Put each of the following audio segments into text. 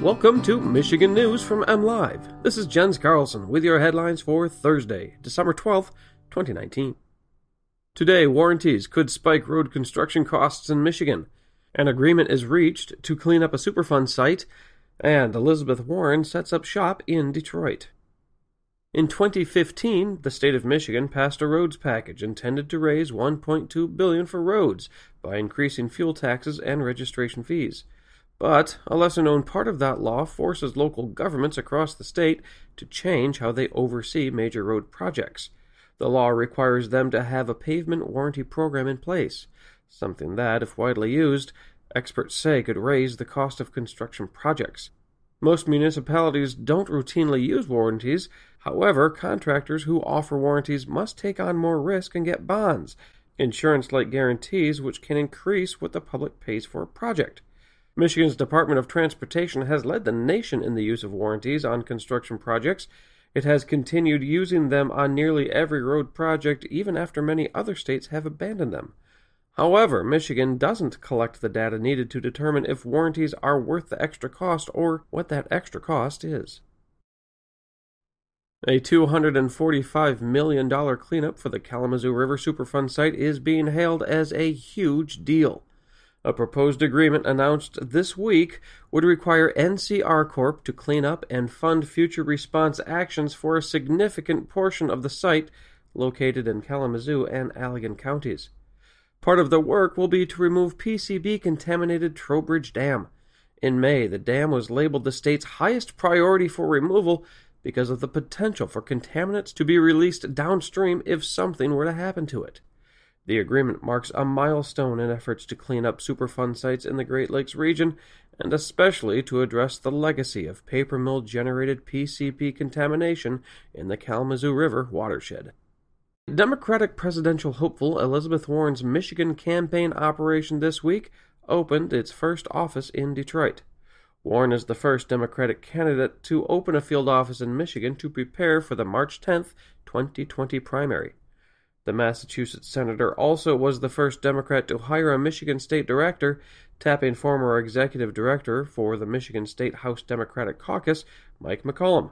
Welcome to Michigan News from MLive. This is Jens Carlson with your headlines for Thursday, December 12th, 2019. Today, warranties could spike road construction costs in Michigan. An agreement is reached to clean up a Superfund site, and Elizabeth Warren sets up shop in Detroit. In 2015, the state of Michigan passed a roads package intended to raise 1.2 billion for roads by increasing fuel taxes and registration fees. But a lesser known part of that law forces local governments across the state to change how they oversee major road projects. The law requires them to have a pavement warranty program in place, something that, if widely used, experts say could raise the cost of construction projects. Most municipalities don't routinely use warranties. However, contractors who offer warranties must take on more risk and get bonds, insurance like guarantees, which can increase what the public pays for a project. Michigan's Department of Transportation has led the nation in the use of warranties on construction projects. It has continued using them on nearly every road project, even after many other states have abandoned them. However, Michigan doesn't collect the data needed to determine if warranties are worth the extra cost or what that extra cost is. A $245 million cleanup for the Kalamazoo River Superfund site is being hailed as a huge deal. A proposed agreement announced this week would require NCR Corp to clean up and fund future response actions for a significant portion of the site located in Kalamazoo and Allegan counties. Part of the work will be to remove PCB contaminated Trowbridge Dam. In May, the dam was labeled the state's highest priority for removal because of the potential for contaminants to be released downstream if something were to happen to it. The agreement marks a milestone in efforts to clean up Superfund sites in the Great Lakes region, and especially to address the legacy of paper mill generated PCB contamination in the Kalamazoo River watershed. Democratic presidential hopeful Elizabeth Warren's Michigan campaign operation this week opened its first office in Detroit. Warren is the first Democratic candidate to open a field office in Michigan to prepare for the March 10, 2020 primary. The Massachusetts senator also was the first Democrat to hire a Michigan state director, tapping former executive director for the Michigan State House Democratic Caucus, Mike McCollum.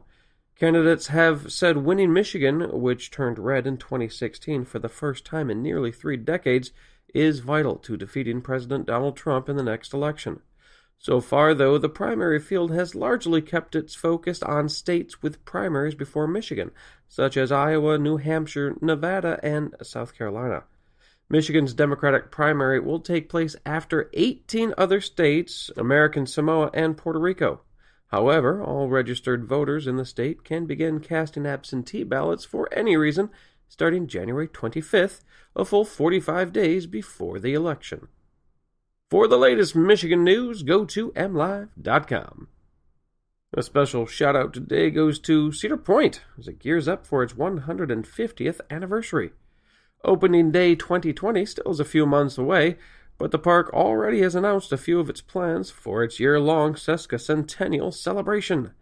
Candidates have said winning Michigan, which turned red in 2016 for the first time in nearly three decades, is vital to defeating President Donald Trump in the next election. So far, though, the primary field has largely kept its focus on states with primaries before Michigan, such as Iowa, New Hampshire, Nevada, and South Carolina. Michigan's Democratic primary will take place after 18 other states, American Samoa, and Puerto Rico. However, all registered voters in the state can begin casting absentee ballots for any reason starting January 25th, a full 45 days before the election. For the latest Michigan news, go to mlive.com. A special shout out today goes to Cedar Point as it gears up for its 150th anniversary. Opening day 2020 still is a few months away, but the park already has announced a few of its plans for its year long sesquicentennial celebration.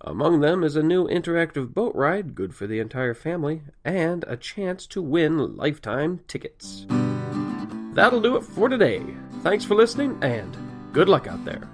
Among them is a new interactive boat ride, good for the entire family, and a chance to win lifetime tickets. That'll do it for today. Thanks for listening, and good luck out there.